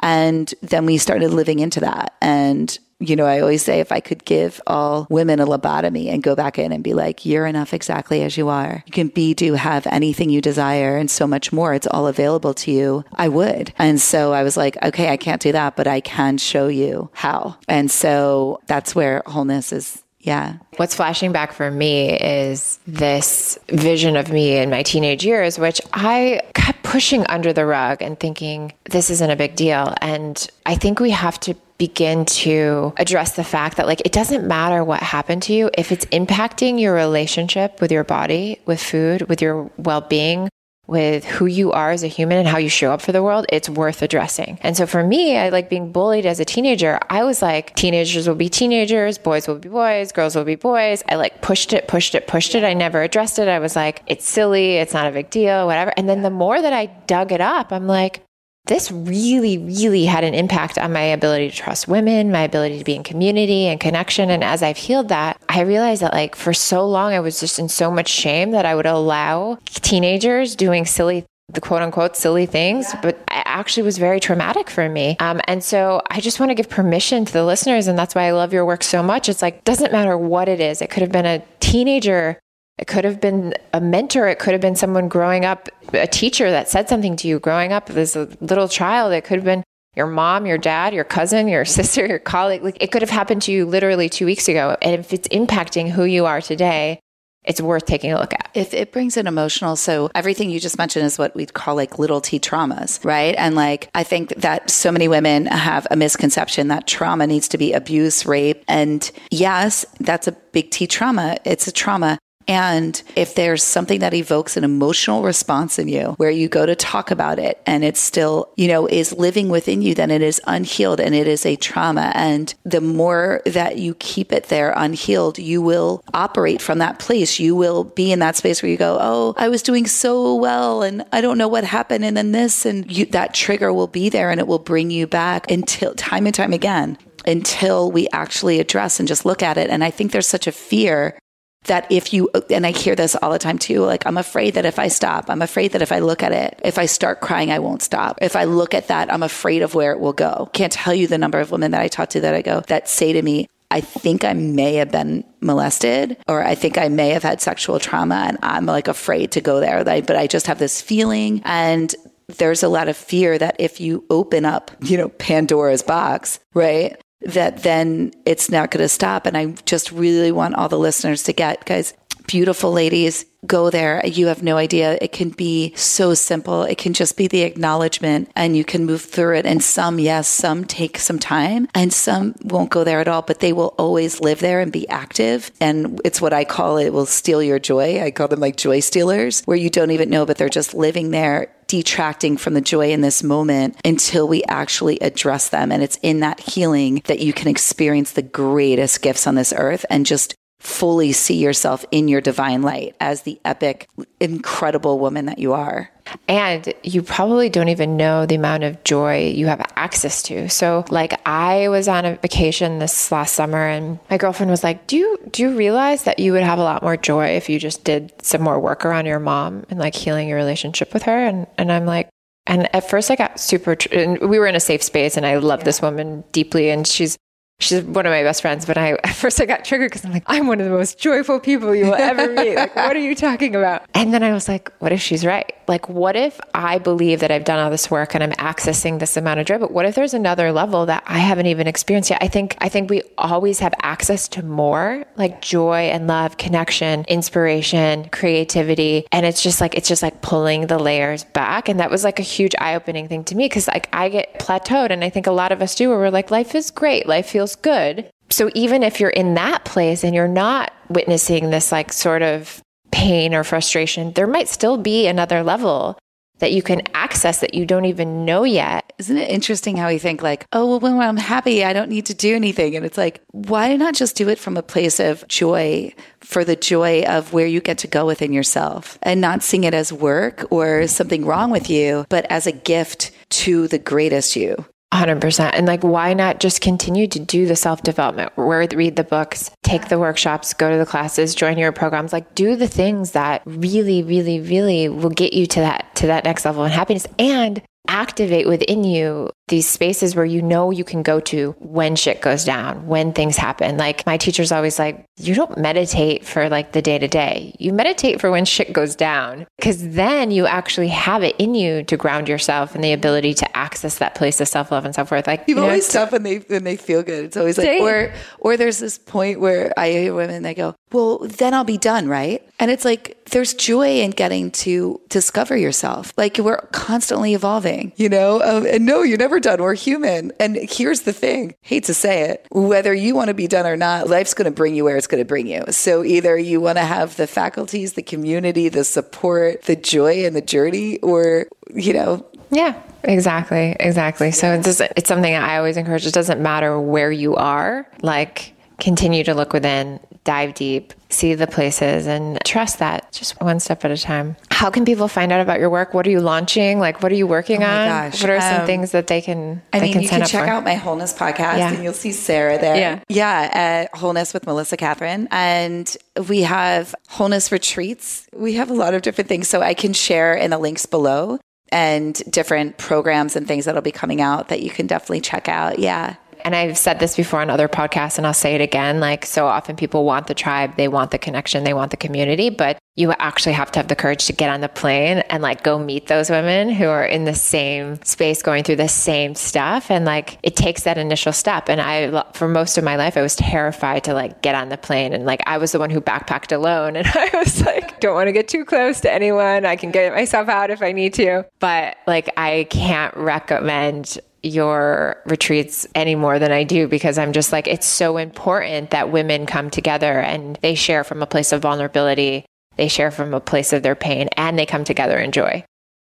and then we started living into that. And, you know, I always say if I could give all women a lobotomy and go back in and be like, you're enough exactly as you are. You can be, do, have anything you desire and so much more. It's all available to you. I would. And so I was like, okay, I can't do that, but I can show you how. And so that's where wholeness is yeah. What's flashing back for me is this vision of me in my teenage years, which I kept pushing under the rug and thinking, this isn't a big deal. And I think we have to begin to address the fact that like it doesn't matter what happened to you if it's impacting your relationship with your body with food with your well-being with who you are as a human and how you show up for the world, it's worth addressing. And so for me, I like being bullied as a teenager. I was like, teenagers will be teenagers, boys will be boys, girls will be boys. I like pushed it, pushed it, pushed it. I never addressed it. I was like, it's silly, it's not a big deal, whatever. And then the more that I dug it up, I'm like, this really, really had an impact on my ability to trust women, my ability to be in community and connection. And as I've healed that, I realized that, like, for so long, I was just in so much shame that I would allow teenagers doing silly the quote unquote silly things, yeah. but it actually was very traumatic for me. Um, and so I just want to give permission to the listeners. And that's why I love your work so much. It's like, doesn't matter what it is. It could have been a teenager it could have been a mentor. It could have been someone growing up, a teacher that said something to you growing up as a little child. It could have been your mom, your dad, your cousin, your <laughs> sister, your colleague. Like it could have happened to you literally two weeks ago. And if it's impacting who you are today, it's worth taking a look at. If it brings an emotional, so everything you just mentioned is what we'd call like little t traumas, right? And like, I think that so many women have a misconception that trauma needs to be abuse, rape. And yes, that's a big T trauma. It's a trauma. And if there's something that evokes an emotional response in you where you go to talk about it and it's still, you know, is living within you, then it is unhealed and it is a trauma. And the more that you keep it there unhealed, you will operate from that place. You will be in that space where you go, Oh, I was doing so well and I don't know what happened. And then this and you, that trigger will be there and it will bring you back until time and time again until we actually address and just look at it. And I think there's such a fear that if you, and I hear this all the time too, like I'm afraid that if I stop, I'm afraid that if I look at it, if I start crying, I won't stop. If I look at that, I'm afraid of where it will go. Can't tell you the number of women that I talk to that I go, that say to me, I think I may have been molested or I think I may have had sexual trauma and I'm like afraid to go there. But I just have this feeling and there's a lot of fear that if you open up, you know, Pandora's box, right? That then it's not going to stop. And I just really want all the listeners to get, guys, beautiful ladies, go there. You have no idea. It can be so simple. It can just be the acknowledgement and you can move through it. And some, yes, some take some time and some won't go there at all, but they will always live there and be active. And it's what I call it will steal your joy. I call them like joy stealers, where you don't even know, but they're just living there detracting from the joy in this moment until we actually address them. And it's in that healing that you can experience the greatest gifts on this earth and just fully see yourself in your divine light as the epic, incredible woman that you are. And you probably don't even know the amount of joy you have access to. So like I was on a vacation this last summer and my girlfriend was like, "Do you do you realize that you would have a lot more joy if you just did some more work around your mom and like healing your relationship with her?" And and I'm like, and at first I got super, tr- and we were in a safe space and I love yeah. this woman deeply and she's she's one of my best friends. But I <laughs> at first I got triggered because I'm like, I'm one of the most joyful people you will ever meet. Like, what are you talking about? And then I was like, what if she's right? Like, what if I believe that I've done all this work and I'm accessing this amount of joy? But what if there's another level that I haven't even experienced yet? I think I think we always have access to more, like joy and love, connection, inspiration, creativity, and it's just like it's just like pulling the layers back. And that was like a huge eye opening thing to me because like I get plateaued, and I think a lot of us do, where we're like, life is great, life feels good. So even if you're in that place and you're not witnessing this like sort of pain or frustration, there might still be another level that you can access that you don't even know yet. Isn't it interesting how we think like, oh, well, when I'm happy, I don't need to do anything. And it's like, why not just do it from a place of joy for the joy of where you get to go within yourself and not seeing it as work or something wrong with you, but as a gift to the greatest you. 100%. And like, why not just continue to do the self development, read the books, take the workshops, go to the classes, join your programs, like do the things that really, really, really will get you to that, to that next level of happiness and activate within you these spaces where you know you can go to when shit goes down, when things happen. Like my teacher's always like, you don't meditate for like the day to day. You meditate for when shit goes down because then you actually have it in you to ground yourself and the ability to access that place of self love and so forth. Like people you know, always stop when they when they feel good. It's always like or or there's this point where I hear women they go, well, then I'll be done, right? And it's like there's joy in getting to discover yourself. Like we're constantly evolving, you know. Um, and no, you're never never done. We're human. And here's the thing hate to say it, whether you want to be done or not, life's going to bring you where it's going to bring you. So either you want to have the faculties, the community, the support, the joy and the journey, or, you know, yeah, exactly. Exactly. So it's, it's something I always encourage. It doesn't matter where you are, like, continue to look within, dive deep, see the places, and trust that just one step at a time. How can people find out about your work? What are you launching? Like, what are you working oh on? Gosh. What are some um, things that they can? I they mean, can you can check for? out my wholeness podcast, yeah. and you'll see Sarah there. Yeah, yeah, at wholeness with Melissa Catherine, and we have wholeness retreats. We have a lot of different things, so I can share in the links below and different programs and things that'll be coming out that you can definitely check out. Yeah and I've said this before on other podcasts and I'll say it again like so often people want the tribe, they want the connection, they want the community, but you actually have to have the courage to get on the plane and like go meet those women who are in the same space going through the same stuff. And like it takes that initial step. And I for most of my life I was terrified to like get on the plane. And like I was the one who backpacked alone. <laughs> And I was like don't want to get too close to anyone. I can get myself out if I need to. But like I can't recommend your retreats any more than I do because I'm just like, it's so important that women come together and they share from a place of vulnerability, they share from a place of their pain, and they come together in joy.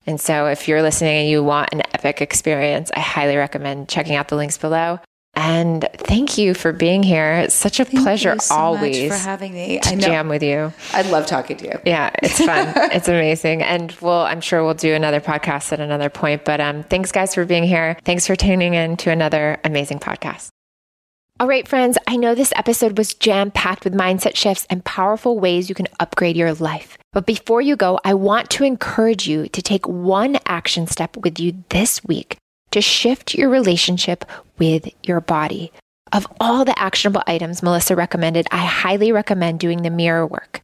And so, if you're listening and you want an epic experience, I highly recommend checking out the links below. And thank you for being here. It's such a thank pleasure so always for having me. To jam with you. I love talking to you. Yeah, it's fun. <laughs> it's amazing. And we'll I'm sure we'll do another podcast at another point. But um, thanks guys for being here. Thanks for tuning in to another amazing podcast. All right, friends, I know this episode was jam packed with mindset shifts and powerful ways you can upgrade your life. But before you go, I want to encourage you to take one action step with you this week to shift your relationship with your body. Of all the actionable items Melissa recommended, I highly recommend doing the mirror work.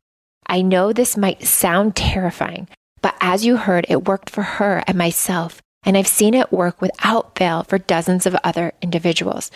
I know this might sound terrifying, but as you heard, it worked for her and myself, and I've seen it work without fail for dozens of other individuals.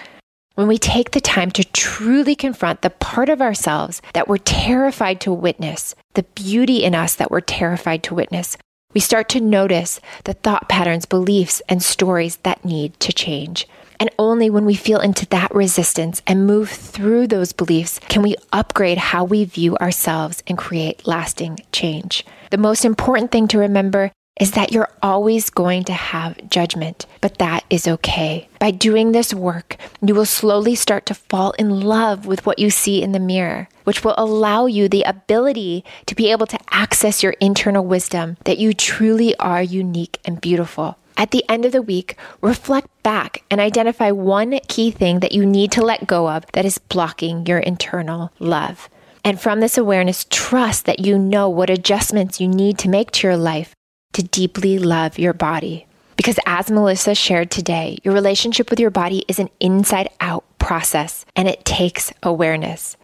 When we take the time to truly confront the part of ourselves that we're terrified to witness, the beauty in us that we're terrified to witness, we start to notice the thought patterns, beliefs, and stories that need to change. And only when we feel into that resistance and move through those beliefs can we upgrade how we view ourselves and create lasting change. The most important thing to remember is that you're always going to have judgment, but that is okay. By doing this work, you will slowly start to fall in love with what you see in the mirror, which will allow you the ability to be able to access your internal wisdom that you truly are unique and beautiful. At the end of the week, reflect back and identify one key thing that you need to let go of that is blocking your internal love. And from this awareness, trust that you know what adjustments you need to make to your life to deeply love your body. Because as Melissa shared today, your relationship with your body is an inside out process and it takes awareness.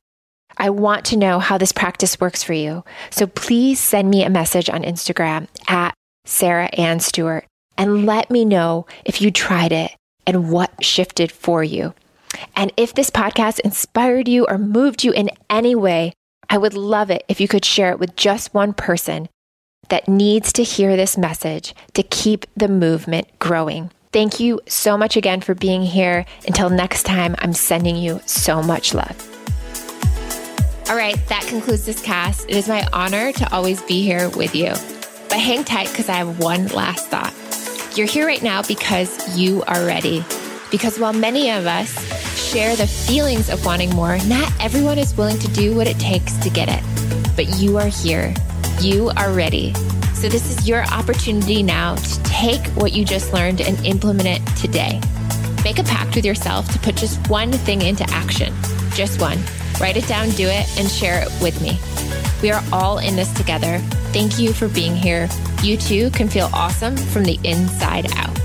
I want to know how this practice works for you. So please send me a message on Instagram at Sarah Ann Stewart and let me know if you tried it and what shifted for you. And if this podcast inspired you or moved you in any way, I would love it if you could share it with just one person that needs to hear this message to keep the movement growing. Thank you so much again for being here. Until next time, I'm sending you so much love. All right, that concludes this cast. It is my honor to always be here with you. But hang tight because I have one last thought. You're here right now because you are ready. Because while many of us share the feelings of wanting more, not everyone is willing to do what it takes to get it. But you are here you are ready. So, this is your opportunity now to take what you just learned and implement it today. Make a pact with yourself to put just one thing into action. Just one. Write it down, do it, and share it with me. We are all in this together. Thank you for being here. You too can feel awesome from the inside out.